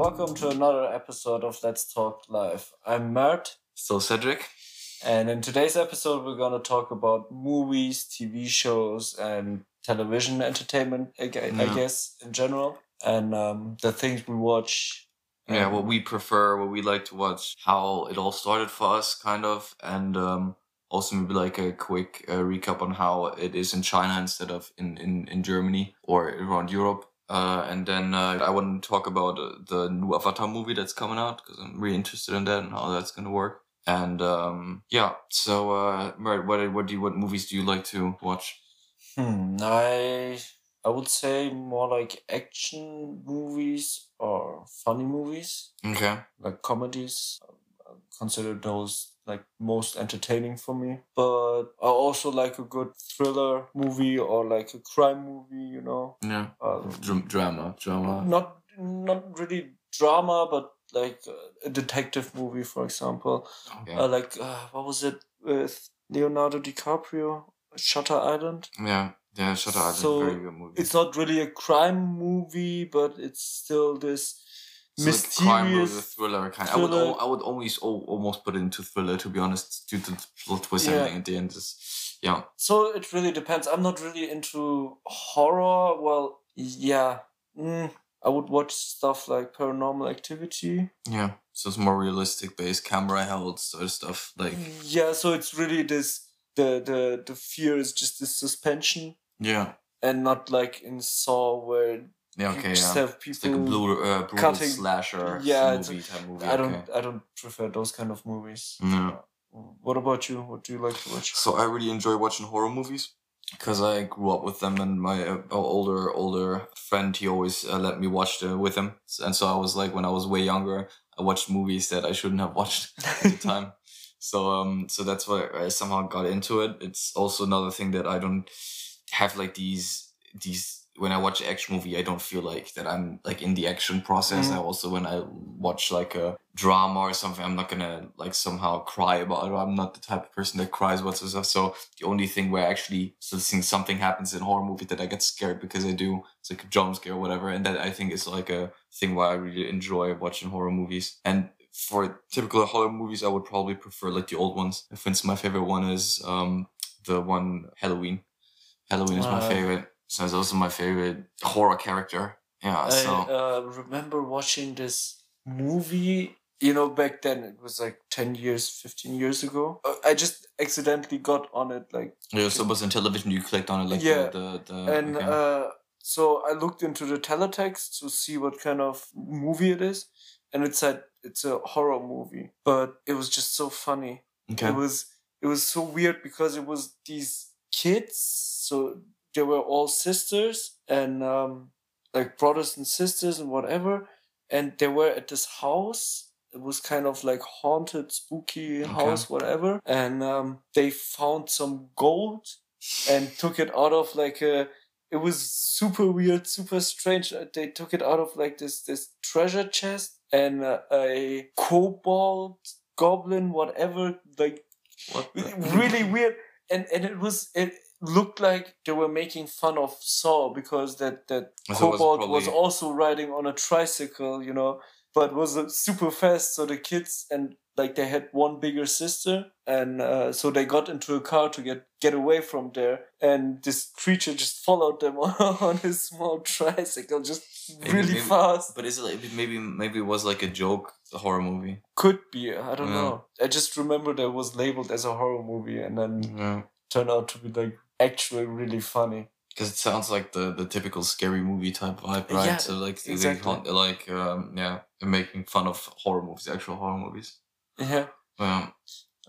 Welcome to another episode of Let's Talk Live. I'm Mert, So Cedric. and in today's episode, we're going to talk about movies, TV shows, and television entertainment, I gue- I Yeah. guess, in general, and um, the things we watch. Yeah, what we prefer, what we like to watch, how it all started for us, kind of, and um, also maybe like a quick uh, recap on how it is in China instead of in, in, in Germany or around Europe. Uh, and then uh, I want to talk about uh, the new Avatar movie that's coming out because I'm really interested in that and how that's going to work. And um, yeah, so uh, Mert, what what do you, what movies do you like to watch? Hmm, I I would say more like action movies or funny movies, Okay. like comedies. Consider those like most entertaining for me. But I also like a good thriller movie or like a crime movie. You know, Yeah. um, Dr- drama, drama. not not really drama, but like uh, a detective movie, for example. Okay. Uh, like uh, what was it with Leonardo DiCaprio? Shutter Island. yeah. Yeah. Shutter Island, So, very good movie. it's not really a crime movie, but it's still this Like crime a mysterious. thriller kind. I would I would always al- almost put it into thriller to be honest, due to the plot twist Yeah. everything at the end. Is yeah, So it really depends. I'm not really into horror. Well, yeah, mm, I would watch stuff like Paranormal Activity. yeah. So it's more realistic based, camera held sort of stuff. Like Yeah, so it's really this the the the fear is just this suspension yeah, and not like in Saw where yeah. Okay, just yeah. have It's like a people. blue, uh, brutal cutting- slasher Yeah, it's a- movie type movie. I don't okay. I don't prefer those kind of movies. No. What about you? What do you like to watch? So I really enjoy watching horror movies because I grew up with them, and my uh, older older friend he always uh, let me watch them with him, and so I was like when I was way younger, I watched movies that I shouldn't have watched at the time. So um, so that's why I somehow got into it. It's also another thing that I don't have like these these when I watch action movie, I don't feel like that I'm like in the action process. Mhm. I also when I watch like a drama or something, I'm not gonna like somehow cry about it. I'm not the type of person that cries whatsoever. So the only thing where I actually so seeing something happens in horror movie that I get scared because I do, it's like a jump scare or whatever, and that I think is like a thing why I really enjoy watching horror movies. And for typical horror movies, I would probably prefer like the old ones. For instance, my favorite one is um the one Halloween. Halloween is my Uh, favorite. So it's also my favorite horror character. Yeah. I So uh, remember watching this movie. You know, back then it was like ten years, fifteen years ago. Uh, I just accidentally got on it, like, yeah, so it was on television. You clicked on it like Yeah, the the, the and okay. uh, so I looked into the teletext to see what kind of movie it is, and it said it's a horror movie, but it was just so funny. okay. It was it was so weird because it was these kids, so they were all sisters and um, like brothers and sisters and whatever, and they were at this house. It was kind of like haunted, spooky Okay. house, whatever, and um, they found some gold and took it out of like a. It was super weird, super strange. Uh, They took it out of like this this treasure chest and uh, a kobold goblin, whatever, like What really weird and and it was it looked like they were making fun of Saw because that that So it was was also riding on a tricycle, you know, but was uh, super fast. So the kids and like they had one bigger sister, and uh, so they got into a car to get get away from there, and this creature just followed them on his small tricycle, just really maybe- fast. But is it like, maybe maybe it was like a joke, a horror movie? Could be, I don't Yeah. know. I just remember that it was labeled as a horror movie, and then Yeah. turned out to be like actually really funny. Because it sounds like the, the typical scary movie type vibe, right? Yeah, so like exactly. they like um yeah, they're making fun of horror movies, actual horror movies. Yeah. Yeah.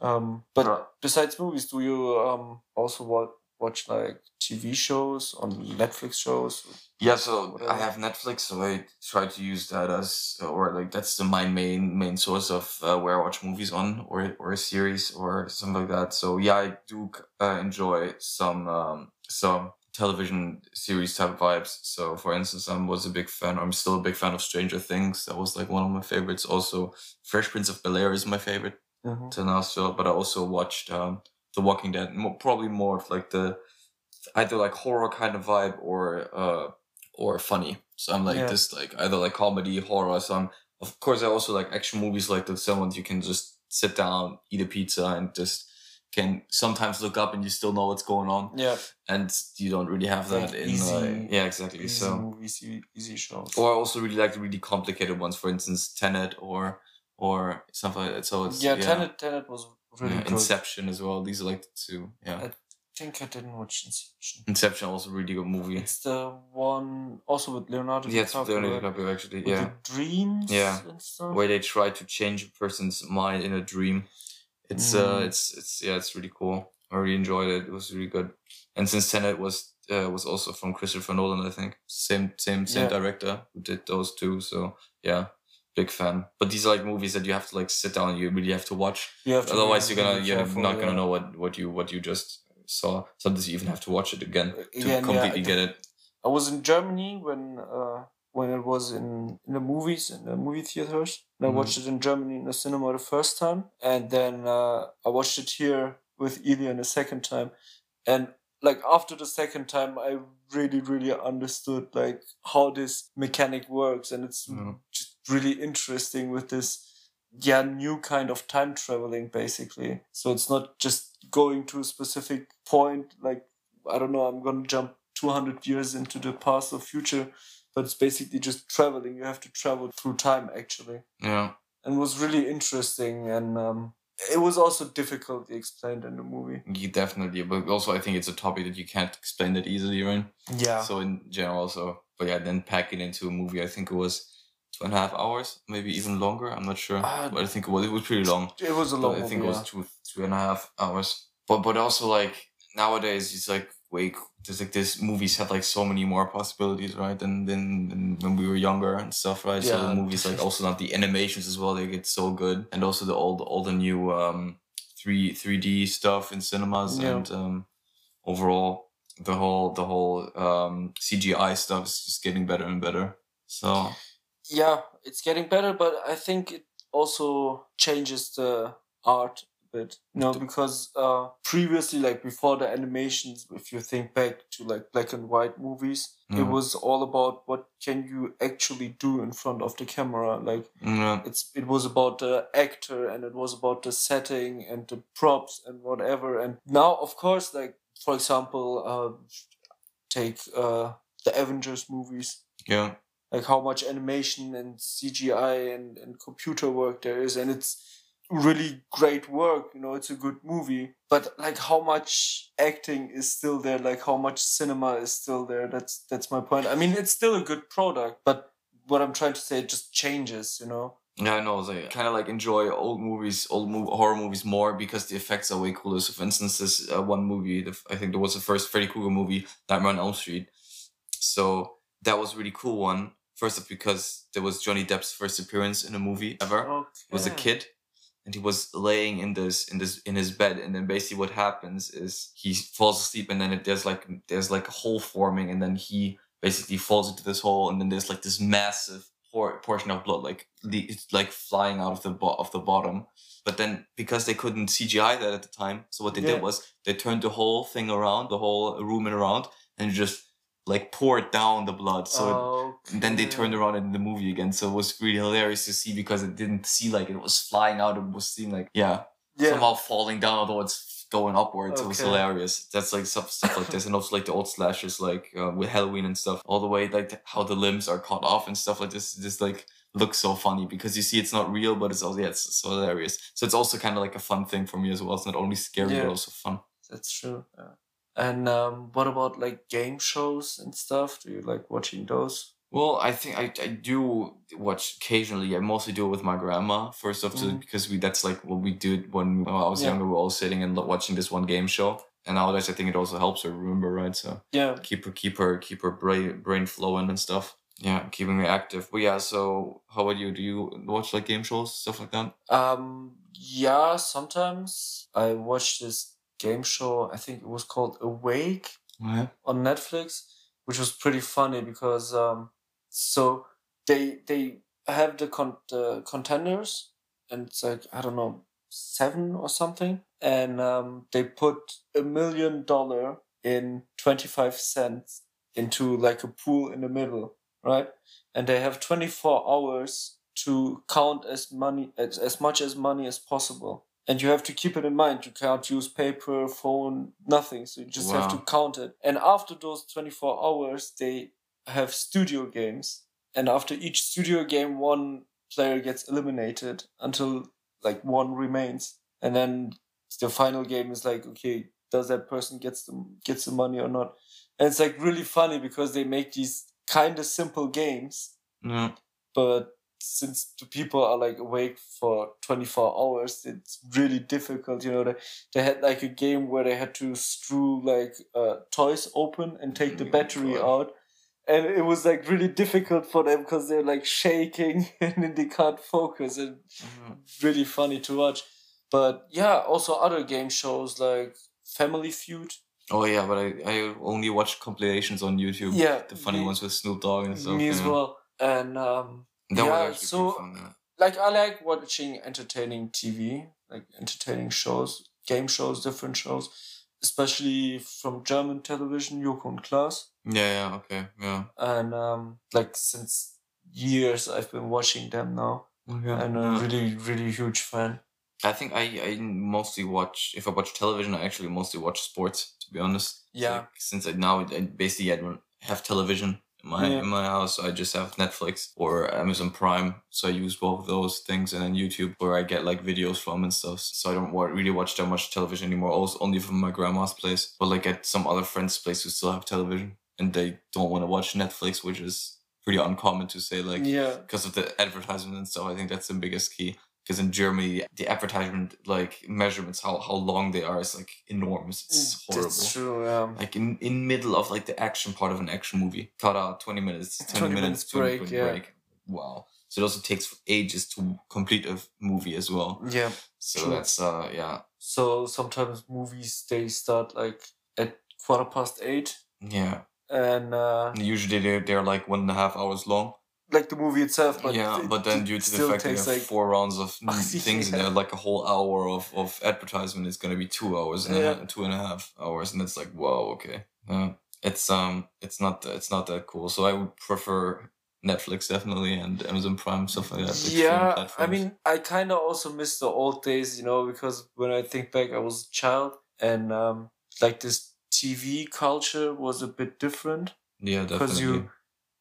Um, but Right. besides movies, do you um also watch watch like TV shows on Netflix shows? Yeah, so. I have Netflix, so I try to use that as, or like that's the my main main source of uh, where I watch movies on, or or a series or something like that. So yeah, I do uh, enjoy some um, some television series type vibes. So for instance, I was a big fan. I'm still a big fan of Stranger Things. That was like one of my favorites. Also, Fresh Prince of Bel Air is my favorite Mhm. to now still, but I also watched um, The Walking Dead. More, probably more of like the either like horror kind of vibe or uh or funny. So I'm like Yeah. this like either like comedy, horror. So I'm of course I also like action movies like the someone you can just sit down, eat a pizza, and just can sometimes look up and you still know what's going on, Yeah. and you don't really have that Like in easy- uh, yeah exactly. Easy so movies, easy shows. or I also really like the really complicated ones, for instance, Tenet or or something like that. So it's yeah, Tenet, Tenet was really yeah. Inception as well. These are like the two. Yeah, I think I didn't watch Inception. Inception also a really good movie. It's the one also with Leonardo Yeah, it's DiCaprio, Leonardo? DiCaprio actually. Yeah, the dreams Yeah. and stuff. where they try to change a person's mind in a dream. It's uh, Mm. it's it's yeah, it's really cool. I really enjoyed it. It was really good. And since Tenet was uh, was also from Christopher Nolan, I think same same same Yeah. director who did those two. So yeah, big fan. But these are like movies that you have to like sit down. You really have to watch. You have to Otherwise, you're gonna you're careful, not gonna yeah. know what what you what you just saw. Sometimes you even have to watch it again to yeah, completely I get it. I was in Germany when uh, when it was in, in the movies in the movie theaters. And I Mhm. watched it in Germany in the cinema the first time, and then uh, I watched it here with Ilya the second time. And like after the second time, I really really understood like how this mechanic works, and it's Mhm. Really interesting with this yeah new kind of time traveling basically. So it's not just going to a specific point like I don't know, I'm gonna jump 200 years into the past or future, but it's basically just traveling. You have to travel through time actually. Yeah, And it was really interesting and um, it was also difficultly explained in the movie. Yeah, definitely. But also, I think it's a topic that you can't explain that easily, right? Yeah. So in general, so but yeah, then pack it into a movie. I think it was two and a half hours, maybe even longer. I'm not sure, Uh, but I think it was it was pretty long. it was a long I movie. think it was yeah. two two and a half hours. But but also like nowadays, it's like way there's like this movies have like so many more possibilities, right? Than than, than when we were younger and stuff, right? So Yeah. the movies like also not the animations as well. They get so good, and also the old all the new um three three D stuff in cinemas Yeah. and um overall the whole the whole um CGI stuff is just getting better and better. So yeah, it's getting better, but I think it also changes the art a bit. You know, because uh, previously, like before the animations, if you think back to like black and white movies, it Mhm. was all about what can you actually do in front of the camera. Like yeah, it's it was about the actor and it was about the setting and the props and whatever. And now, of course, like for example, uh, take uh, the Avengers movies yeah, like how much animation and CGI and, and computer work there is, and it's really great work. You know, it's a good movie, but like how much acting is still there, like how much cinema is still there. That's that's my point. I mean, it's still a good product, but what I'm trying to say, it just changes. You know. Yeah, I know. Like, kind of like enjoy old movies, old horror movies more because the effects are way cooler. So, for instance, this uh, one movie, the, I think there was the first Freddy Krueger movie, Nightmare on Elm Street. So that was a really cool one. First off, because there was Johnny Depp's first appearance in a movie ever. Okay. Was a kid, and he was laying in this in this in his bed, and then basically what happens is he falls asleep, and then it, there's like there's like a hole forming, and then he basically falls into this hole, and then there's like this massive por- portion of blood, like it's like flying out of the bo- of the bottom. But then because they couldn't CGI that at the time, so what they Yeah. did was they turned the whole thing around, the whole room and around, and just like poured down the blood. So it, and then they turned around in the movie again. So it was really hilarious to see because it didn't see like it was flying out. It was seeing like yeah, Yeah. somehow falling down, although it's going upwards. It was hilarious. That's like stuff stuff like this, and also like the old slashers like uh, with Halloween and stuff. All the way like how the limbs are cut off and stuff like this. Just like looks so funny because you see it's not real, but it's also yeah, it's so hilarious. So it's also kind of like a fun thing for me as well. It's not only scary Yeah. but also fun. That's true. Yeah. And um, what about like game shows and stuff? Do you like watching those? Well, I think I, I do watch occasionally. I mostly do it with my grandma first off, Mhm. because we that's like what we did when I was Yeah. younger. We were all sitting and watching this one game show, and nowadays I think it also helps her remember, right? So Yeah. keep her keep her keep her brain brain flowing and stuff. Yeah, keeping me active. But yeah, so how about you? Do you watch like game shows stuff like that? Um, yeah, sometimes I watch this game show. I think it was called Awake Yeah. on Netflix, which was pretty funny because um, so they they have the con the contenders, and it's like I don't know seven or something, and um, they put a million dollar in twenty five cents into like a pool in the middle, right? And they have 24 hours to count as money as, as much as money as possible. And you have to keep it in mind. You can't use paper, phone, nothing. So you just have to count it. And after those 24 hours, they have studio games. And after each studio game, one player gets eliminated until like one remains. And then the final game is like, okay, does that person gets the gets the money or not? And it's like really funny because they make these kind of simple games, Yeah. but since the people are like awake for 24 hours, it's really difficult. You know, they, they had like a game where they had to screw like uh, toys open and take the Oh, battery out. And it was like really difficult for them because they're like shaking and then they can't focus. And really funny to watch. But yeah, also other game shows like Family Feud. Oh yeah, but I, I only watch compilations on YouTube. Yeah, The funny me- ones with Snoop Dogg and stuff. Me as well. And um, That Yeah, so- fun. Yeah. like I like watching entertaining TV, like entertaining shows, game shows, different shows, especially from German television, Joko und Klaas. Yeah, yeah, okay, yeah. And um, like since years, I've been watching them now, Okay. and yeah. I'm really, really huge fan. I think I, I mostly watch if I watch television I actually mostly watch sports to be honest. Yeah. like, since I now I basically I don't have television my Yeah. in my house. I just have Netflix or Amazon Prime. So I use both of those things and then YouTube where I get like videos from and stuff. So I don't wa- really watch that much television anymore. Also only from my grandma's place. But like at some other friends' place who still have television and they don't want to watch Netflix, which is pretty uncommon to say like yeah, because of the advertisement and stuff. I think that's the biggest key. Because in Germany, the advertisement like measurements, how how long they are, is like enormous. It's horrible. Mm, That's true. Yeah. Like in in middle of like the action part of an action movie, cut out twenty minutes, 20, 20 minutes minutes 20 break, yeah. break. Wow. So it also takes ages to complete a movie as well. Yeah. So True. that's uh yeah So sometimes movies they start like at quarter past eight, yeah. and uh, Usually they're they're like one and a half hours long. Like the movie itself. But yeah, it- but then due to the fact that you have like four rounds of things in there, like a whole hour of, of advertisement is gonna be two hours and Yeah. half, two and a half hours, and it's like wow, okay, uh, it's um, it's not it's not that cool. So I would prefer Netflix definitely and Amazon Prime stuff like that. yeah, I mean, I kind of also miss the old days, you know, because when I think back, I was a child, and um, like this TV culture was a bit different yeah, because definitely. you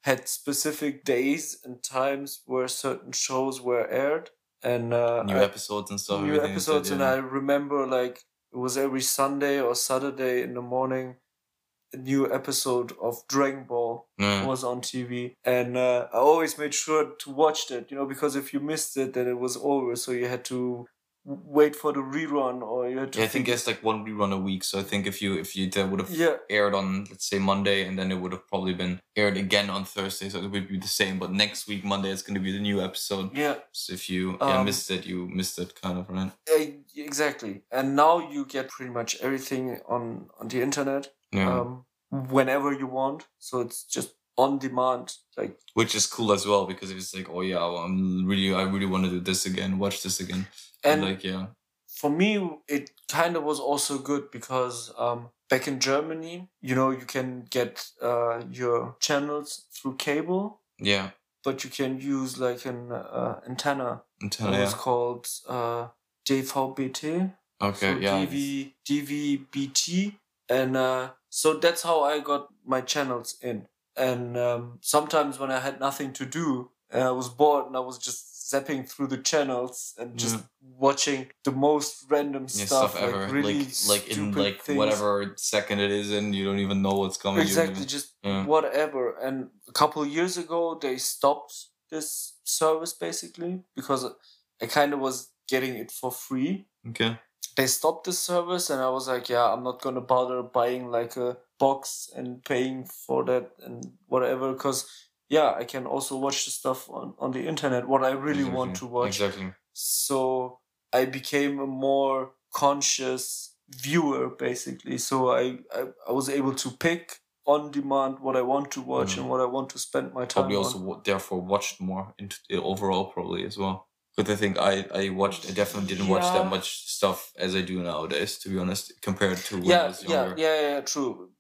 had specific days and times where certain shows were aired, and uh, New I- episodes and stuff. new everything is episodes, and. I remember like it was every Sunday or Saturday in the morning. A new episode of Dragon Ball Yeah. was on TV, and uh, I always made sure to watch that, you know, because if you missed it, then it was over. So you had to wait for the rerun, or you had to. Yeah, I think it's like one rerun a week. So I think if you if you that would have Yeah, aired on let's say Monday, and then it would have probably been aired again on Thursday, so it would be the same. But next week Monday it's going to be the new episode. yeah, So if you yeah, Um, missed it, you missed it, kind of right. eh, exactly. And now you get pretty much everything on on the internet, Yeah, um, whenever you want. So it's just on demand, like which is cool as well because it's like, oh yeah, well, I'm really, I really want to do this again, watch this again, and like yeah, for me it kind of was also good because um back in germany you know you can get uh your channels through cable. Yeah, but you can use like an uh, antenna. Antenna, it was yeah. called uh dvbt Okay, so yeah, DV, dvbt and uh so that's how i got my channels in and um sometimes when i had nothing to do and i was bored and i was just zapping through the channels and just watching the most random yeah, stuff, stuff, ever, like really like like in like things. whatever second it is in, you don't even know what's coming. exactly even- just Yeah. whatever and a couple years ago they stopped this service basically because i kind of was getting it for free Okay. They stopped the service and i was like yeah i'm not gonna bother buying like a box and paying for that and whatever because yeah i can also watch the stuff on, on the internet what i really want to watch Exactly. so i became a more conscious viewer basically so i i, I was able to pick on demand what i want to watch Mhm. and what i want to spend my time Probably on also wa- therefore watched more into overall probably as well. But I think I I watched I definitely didn't watch that much stuff as I do nowadays to be honest compared to when I yeah yeah yeah yeah true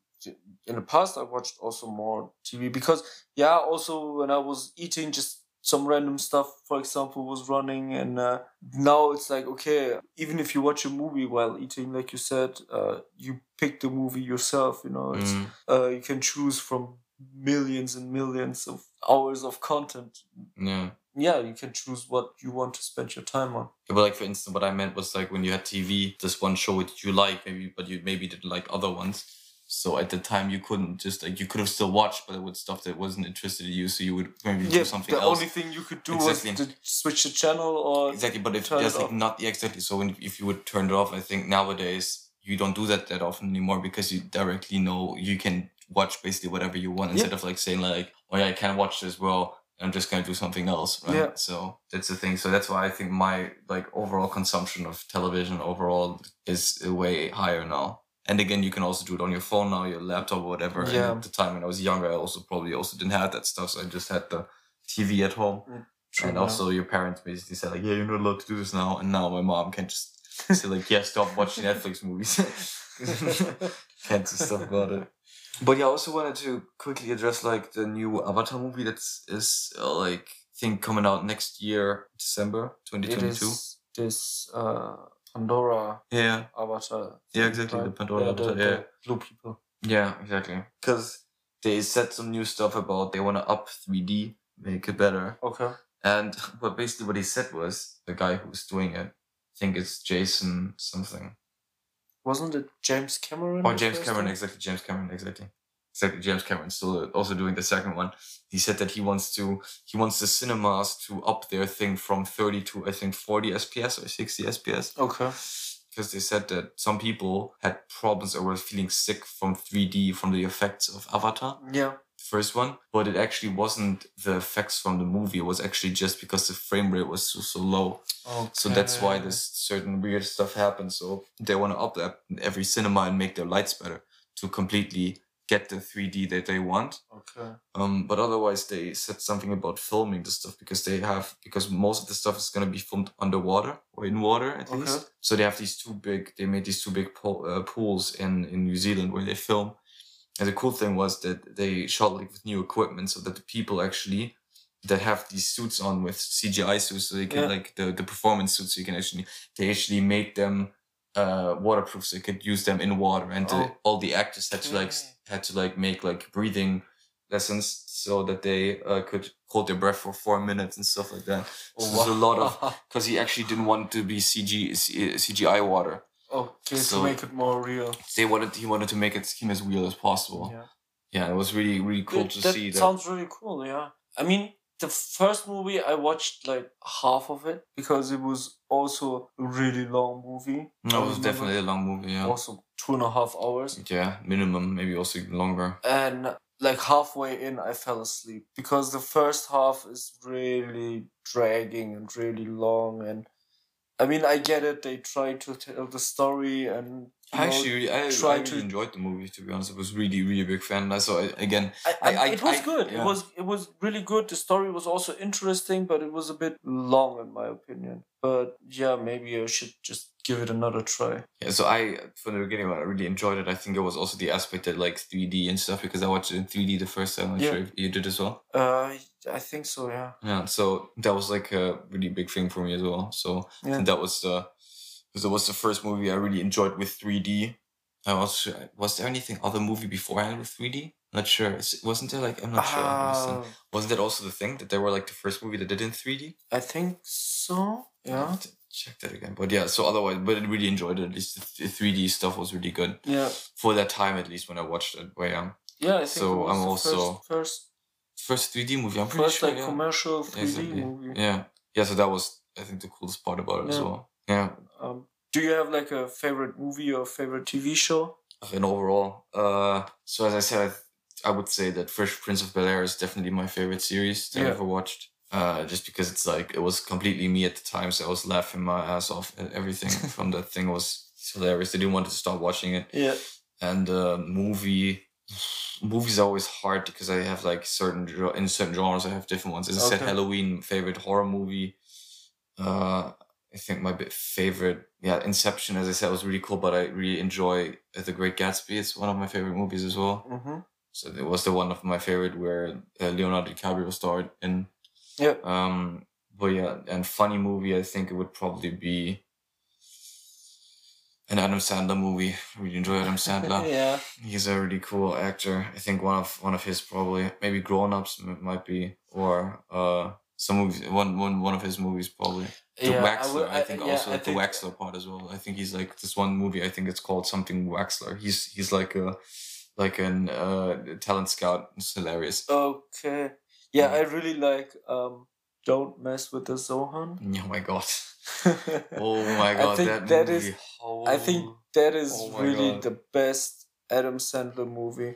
in the past I watched also more TV because yeah, also when I was eating, just some random stuff, for example, was running, and uh, now it's like okay, even if you watch a movie while eating, like you said, uh, you pick the movie yourself. You know, it's Mm. uh, you can choose from millions and millions of hours of content. Yeah. Yeah, you can choose what you want to spend your time on. Yeah, but like for instance, what I meant was like when you had TV, this one show that you like, maybe, but you maybe didn't like other ones. So at the time, you couldn't just like you could have still watched, but it would stuff that wasn't interested in you. So you would maybe do something the else. The only thing you could do Exactly. was to switch the channel or exactly, but if there's like off. not yeah, exactly. So when if you would turn it off, I think nowadays you don't do that that often anymore because you directly know you can watch basically whatever you want Yeah. instead of like saying like, oh yeah, I can't watch this. Well, I'm just gonna do something else, right? Yeah. So that's the thing. So that's why I think my like overall consumption of television overall is way higher now. And again, you can also do it on your phone now, your laptop, or whatever. And Yeah. at the time when I was younger, I also probably also didn't have that stuff, so I just had the TV at home. True, and yeah. also, your parents basically said like, "Yeah, you're not allowed to do this now." And now my mom can just say like, "Yeah, stop watching Netflix movies." Can't do stuff about it. But yeah, I also wanted to quickly address like the new Avatar movie that's is uh, like I think coming out next year, December 2022. is this uh, Pandora Yeah, avatar. Yeah, exactly, the? Pandora the, avatar, the yeah. blue people. yeah, exactly. Because they said some new stuff about they want to up 3D, make it better. Okay. And but basically what he said was the guy who's doing it, I think it's Jason something. Wasn't it James Cameron? Oh, James Cameron, one? exactly. James Cameron, exactly. Exactly, James Cameron still uh, also doing the second one. He said that he wants to he wants the cinemas to up their thing from 30 to I think 40 FPS or 60 FPS. Okay. Because they said that some people had problems or were feeling sick from 3D from the effects of Avatar, Yeah. First one. But it actually wasn't the effects from the movie. It was actually just because the frame rate was so, so low. Okay. So that's why this certain weird stuff happens. So they want to up that every cinema and make their lights better to completely get the 3D that they want. Okay. Um, but otherwise, they said something about filming the stuff because they have because most of the stuff is gonna be filmed underwater or in water at Okay. least. So they have these two big. They made these two big pool, uh, pools in in New Zealand where they film. And the cool thing was that they shot like with new equipment, so that the people actually that have these suits on with CGI suits, so they can Yeah. like the the performance suits. So you can actually they actually made them uh waterproof, so you could use them in water, and the, Oh. all the actors had to like had to like make like breathing lessons so that they uh, could hold their breath for four minutes and stuff like that. Oh, So there's a lot of because he actually didn't want to be CG CGI water. Oh, okay, So- to make it more real. They wanted he wanted to make it seem as real as possible. Yeah. Yeah, it was really really cool That- to that see that. sounds really cool. Yeah. I mean, the first movie I watched like half of it because it was also a really long movie. No, it was definitely a long movie. Yeah, also two and a half hours. yeah, minimum maybe also even longer. and like halfway in i fell asleep because the first half is really dragging and really long and i mean i get it they try to tell the story and I actually, I, I try really to- enjoyed the movie. To be honest, I was really, really a big fan. I saw it again. I, I- I, I- it was I- good yeah. it was it was really good the story was also interesting but it was a bit long in my opinion but yeah maybe i should just give it another try Yeah, so I from the beginning I really enjoyed it. I think it was also the aspect that like 3D and stuff because I watched it in 3D the first time. I'm Yeah. sure you did as well. uh i think so yeah Yeah, so that was like a really big thing for me as well. So Yeah. that was the because it was the first movie I really enjoyed with 3D. I was was there anything other movie beforehand with 3D? Not sure. Wasn't there like I'm not sure. Was that- Ah, Wasn't that also the thing that they were like the first movie that did in 3D? i think so I yeah have to check that again. But yeah, so otherwise, but I really enjoyed it. At least the 3D stuff was really good yeah for that time, at least when I watched it. Where um, yeah i think So I'm the also- first, first first 3D movie. I'm pretty first sure. like yeah. commercial 3D Exactly. movie. Yeah, yeah. So that was I think the coolest part about it as well. Yeah. Um, do you have like a favorite movie or favorite TV show? And overall, uh, so as I said, I, I would say that Fresh Prince of Bel Air is definitely my favorite series that I ever watched. Uh, just because it's like it was completely me at the time, so I was laughing my ass off at everything from that thing was hilarious. I didn't want to stop watching it. Yeah. And uh, movie, movies are always hard because I have like certain in certain genres I have different ones. As I said, Halloween favorite horror movie. Uh, I think my favorite, yeah, Inception, as I said, was really cool, but I really enjoy uh, The Great Gatsby. It's one of my favorite movies as well. hmm So it was the one of my favorite where uh, Leonardo DiCaprio starred in. Yeah. Um, but yeah, and funny movie, I think it would probably be an Adam Sandler movie. I really enjoy Adam Sandler. yeah. He's a really cool actor. I think one of one of his probably maybe Grown Ups might be or uh some movies one one one of his movies probably. The yeah, Waxler, would- I, think yeah, also I the think- Waxler part as well. I think he's like this one movie. I think it's called something Waxler. He's he's like a like an uh talent scout. It's hilarious. Okay. Yeah, Mm. I really like um Don't Mess with the Zohan. Oh my god. Oh my god, I think that, that movie. is oh, I think that is Oh really God. the best Adam Sandler movie.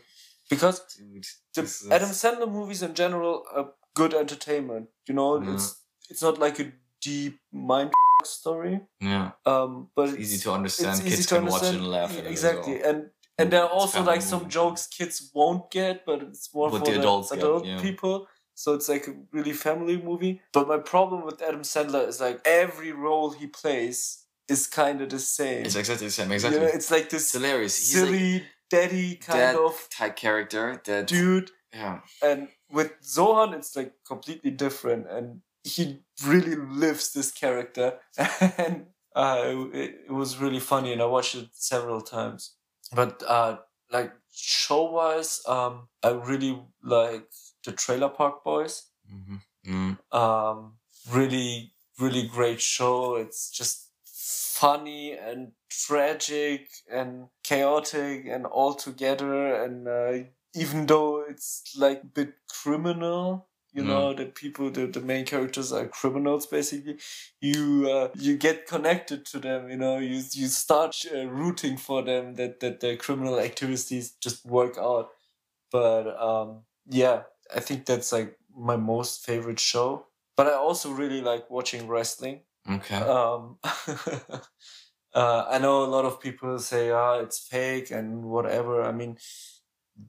Because dude, the Adam Sandler movies in general are good entertainment. You know, Yeah. it's it's not like a deep mind story. yeah, Um but it's it's easy to understand. easy Kids to can watch it and laugh at it exactly. well. And and there are also like some movie. jokes kids won't get, but it's more But for the adults get, adult yeah. people. So it's like a really family movie. But my problem with Adam Sandler is like every role he plays is kind of the same. It's exactly the same. You Exactly. know, it's like It's this hilarious. He's like silly, daddy kind of type character that dude. yeah. And with Zohan, it's like completely different. And he really lives this character. and uh, it, it was really funny. And I watched it several times. But uh, like show wise, um, I really like the Trailer Park Boys. Mm-hmm. Mm. Um, really, really great show. It's just funny and tragic and chaotic and all together. And uh, even though it's like a bit criminal, you Mm. know, that people, the, the main characters are criminals basically, you uh, you get connected to them. You know, you you start uh, rooting for them that that their criminal activities just work out. But um, yeah, I think that's like my most favorite show. But I also really like watching wrestling. Okay. Um, uh, I know a lot of people say, ah, it's fake and whatever. I mean,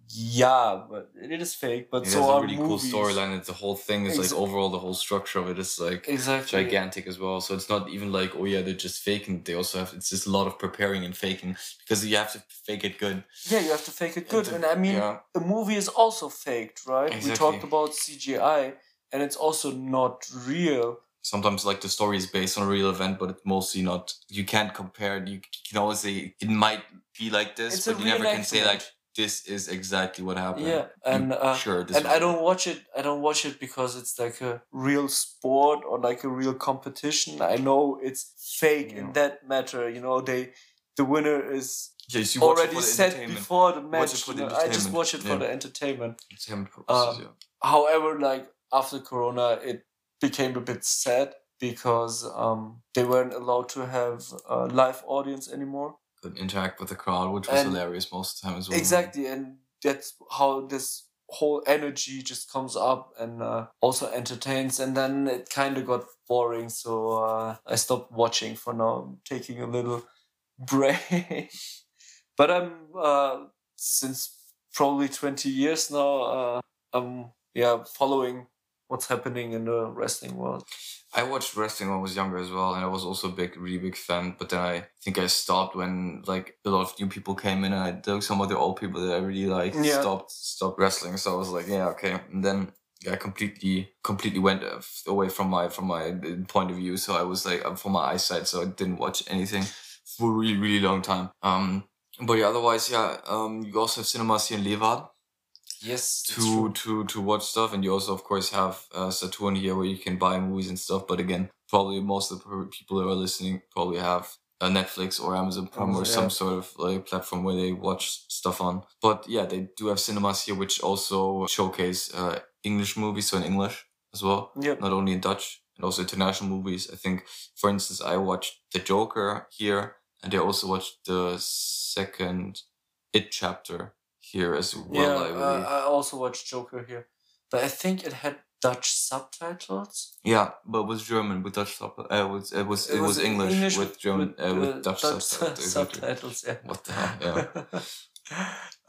yeah, but it is fake. But it so has a really movies. cool storyline. It's the whole thing is like overall the whole structure of it is like Exactly. gigantic as well. So it's not even like oh yeah they're just faking. They also have it's just a lot of preparing and faking because you have to fake it good. Yeah, you have to fake it good. the- And I mean, yeah. a movie is also faked, right? We talked about CGI, and it's also not real. Sometimes like the story is based on a real event, but it's mostly not. You can't compare. it. You can always say it might be like this, It's but you never can say like. This is exactly what happened. Yeah, and uh, sure, this and I don't watch it. I don't watch it because it's like a real sport or like a real competition. I know it's fake Yeah. in that matter. You know, they the winner is Yes, already set before the match. the. I just watch it for the entertainment. Entertainment purposes, Um, yeah. However, like after Corona, it became a bit sad because um they weren't allowed to have a live audience anymore. Interact with the crowd, which was And- hilarious most of the time as well. Exactly, and that's how this whole energy just comes up and uh, also entertains. And then it kind of got boring, so uh, I stopped watching for now. I'm taking a little break, but I'm uh, since probably twenty years now. Uh, I'm yeah following what's happening in the wrestling world. I watched wrestling when I was younger as well, and I was also a big, really big fan. But then I think I stopped when like a lot of new people came in, and I dug some of the old people that I really like Yeah. stopped stopped wrestling. So I was like, yeah, okay. And then I completely completely went away from my from my uh, point of view. So I was like from my eyesight, so I didn't watch anything for a really really long time. Um, but yeah, otherwise, yeah. Um, you also have cinemas here in Leeuwarden Yes, to to to watch stuff and you also of course have uh, saturn here where you can buy movies and stuff but again probably most of the people that are listening probably have a netflix or amazon prime or Amazon, some yeah. sort of like platform where they watch stuff on but yeah they do have cinemas here which also showcase uh, english movies so in english as well Yep. not only in dutch and also international movies i think for instance i watched the joker here and i also watched the second it chapter here as well yeah, i uh, I also watched Joker here, but I think it had Dutch subtitles. Yeah, but it was German with Dutch subtitles. Uh, it was it was it, was, English, with German with, uh, uh, with Dutch, subtitles. subtitles. Yeah. What the hell? Yeah.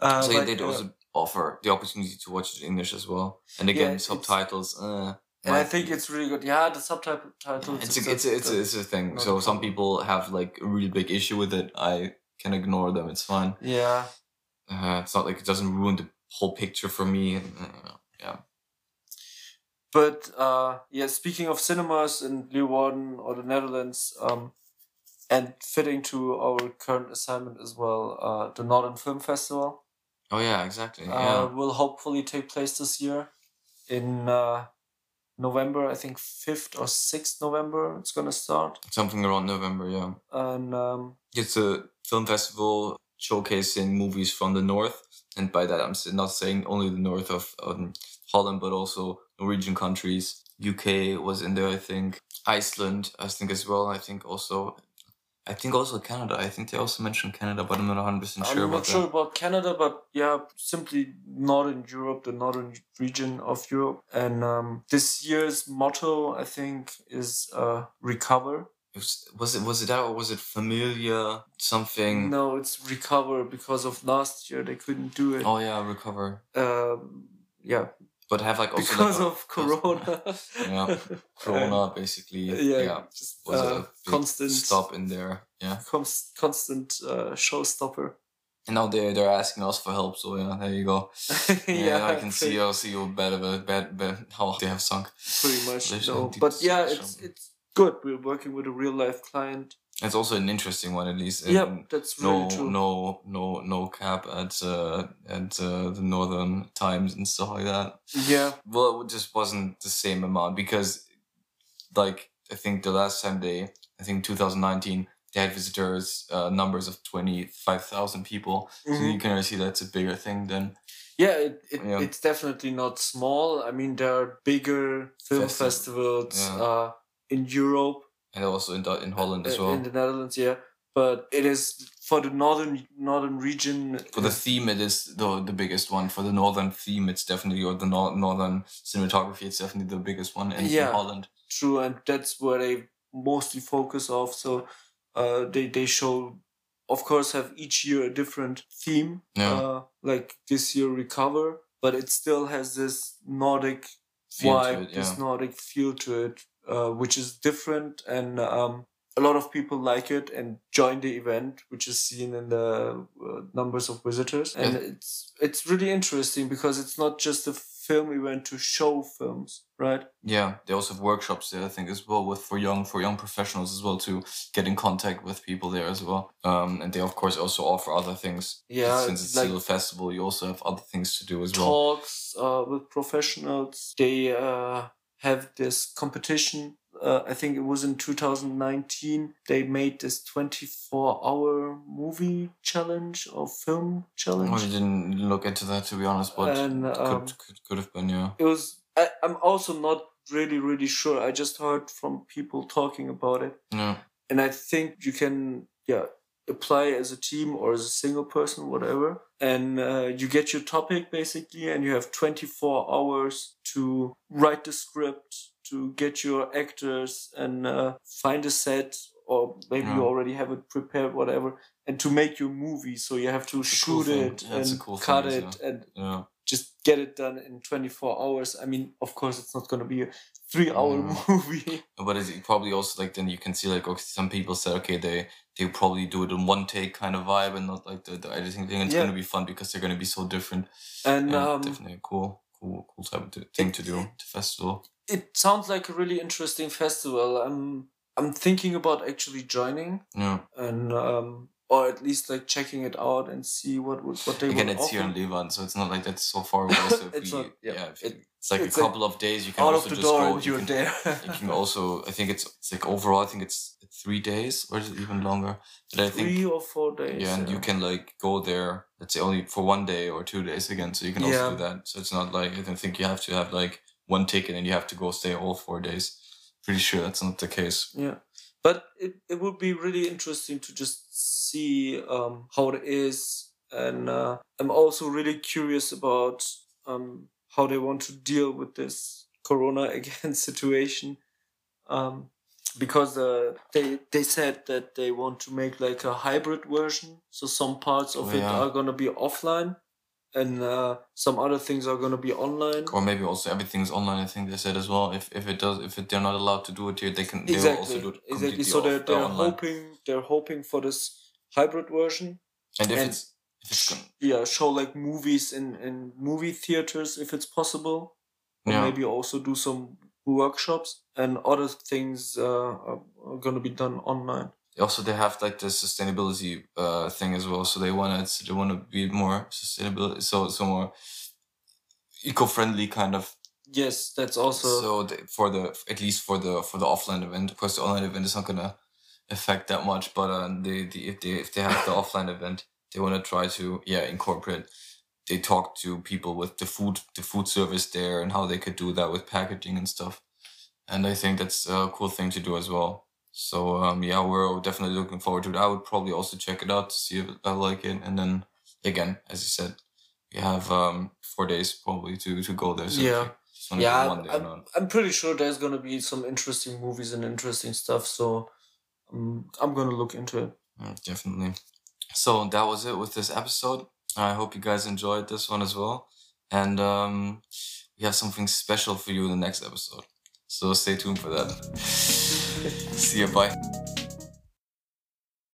uh, so but, they uh, also offer the opportunity to watch it in English as well. And again, it's- subtitles. Uh, and I think it's really good. Yeah, the subtitles. it's a, it's a, it's a, it's a thing. So some people have like a really big issue with it. I can ignore them. It's fine. yeah. Uh, it's not like it doesn't ruin the whole picture for me. Uh, yeah. But uh, yeah, speaking of cinemas in Leeuwarden or the Netherlands, um, and fitting to our current assignment as well, uh, the Northern Film Festival Oh yeah, exactly. uh, Yeah. will hopefully take place this year in uh, November. I think fifth or sixth November. It's gonna start, Something around November. Yeah. and um, It's a film festival showcasing movies from the north, and by that I'm not saying only the north of um, Holland, but also Norwegian countries. UK was in there, I think. Iceland, I think as well. I think also, I think also Canada. I think they also mentioned Canada, but I'm not 100 percent sure I'm about not sure that. about Canada, but yeah, simply Northern Europe, the northern region of Europe. And um, this year's motto, I think, is uh, recover. Was, was it was it that or was it familiar something? No, it's recover because of last year they couldn't do it. Oh yeah, recover. Um, yeah, But have like also because like of Corona. Yeah, Corona basically. yeah, yeah just was uh, a constant stop in there. Yeah. cons- constant uh, showstopper. And now they they're asking us for help, so yeah, there you go. Yeah, I can see I'll see you better bad bad bad how they have sunk. pretty much. There's no but yeah, it's it's good. We're working with a real life client. It's also an interesting one at least. Yeah, and that's really No, true. no, no, no cap at uh, at uh, the Northern Times and stuff like that. Yeah, Well, it just wasn't the same amount because, like, I think the last time they, I think 2019, they had visitors uh, numbers of 25,000 people. So Mhm. you can already see that's a bigger thing than. yeah. It, it, Yeah. it's definitely not small. I mean, there are bigger film Festival. festivals Yeah. uh, in Europe, And also in, in Holland as uh, well. in the Netherlands. Yeah, but it is for the northern northern region. For the theme, it is the the biggest one. For the northern theme, it's definitely or the nor- northern cinematography, it's definitely the biggest one in, in Yeah. Holland. true and that's where they mostly focus off so uh they they show of course have each year a different theme Yeah. uh like this year recover but it still has this nordic Feel vibe it, this nordic feel to it uh which is different and um a lot of people like it and join the event which is seen in the uh, numbers of visitors and Yeah. it's it's really interesting because it's not just a film event to show films right Yeah, they also have workshops there, I think, as well, with for young for young professionals as well to get in contact with people there as well. Um, and they of course also offer other things. Yeah, since it's like- still a festival, you also have other things to do as well. talks uh, with professionals. They uh, have this competition. Uh, I think it was in 2019. They made this 24 hour movie challenge or film challenge. I didn't look into that to be honest, but And, it um, could, could could have been yeah. It was. I, I'm also not really, really sure. I just heard from people talking about it. Yeah, and I think you can yeah apply as a team or as a single person whatever and uh, you get your topic basically and you have 24 hours to write the script to get your actors and uh, find a set or maybe you already have it prepared whatever and to make your movie so you have to It's a cool shoot it Yeah, a and cool cut thing, it yeah. and yeah. Just get it done in 24 hours i mean of course it's not going to be a three hour Mm. movie But it's probably also like then you can see like okay, some people said okay they they probably do it in one take kind of vibe and not like the, the editing thing. It's Yeah. gonna be fun because they're gonna be so different. and Yeah, um, definitely cool cool cool type of thing to do to festival. it sounds like a really interesting festival. I'm I'm thinking about actually joining Yeah. and um or at least like checking it out and see what would what they Again, will it's here in offer. Levan, so it's not like that's so far away. So if It's we, not- yeah. yeah, It- you- it's like it's a like couple of days. You can Out also of the just door go. you you're can, there. you can also, I think it's it's like overall, I think it's three days or is it even longer? But I think Three or four days. yeah, and you can like go there. Let's say only for one day or two days again. So you can also Yeah. do that. So it's not like I don't think you have to have like one ticket and you have to go stay all four days. Pretty sure that's not the case. Yeah. But it, it would be really interesting to just see um, how it is. And uh, I'm also really curious about um, how they want to deal with this Corona again situation. Um, because uh, they they said that they want to make like a hybrid version. So some parts of Oh, it are gonna be offline and uh, some other things are gonna be online. Or maybe also everything's online. I think they said as well. If if it does, if it, they're not allowed to do it here, they can. They will also do it Exactly. So they're uh, they're online. hoping they're hoping for this hybrid version. And if and- it's if it's gonna, Yeah, show like movies in in movie theaters if it's possible. Yeah. maybe also do some workshops and other things uh, are, are gonna be done online. Also they have like the sustainability uh thing as well. So they want to they want to be more sustainable. So so more eco-friendly kind of Yes, that's also so the, for the at least for the for the offline event of course the online event is not gonna affect that much but uh, they, the if they if they have the offline event they want to try to yeah incorporate they talk to people with the food the food service there and how they could do that with packaging and stuff and i think that's a cool thing to do as well so um yeah we're definitely looking forward to it i would probably also check it out to see if i like it and then again as you said we have um four days probably to to go there so Yeah. you just wanna yeah. do one day or I'm. I'm pretty sure there's gonna be some interesting movies and interesting stuff. So um, I'm gonna look into it. Mm, Definitely. So that was it with this episode. I hope you guys enjoyed this one as well. And um, we have something special for you in the next episode. So stay tuned for that. See you. Bye.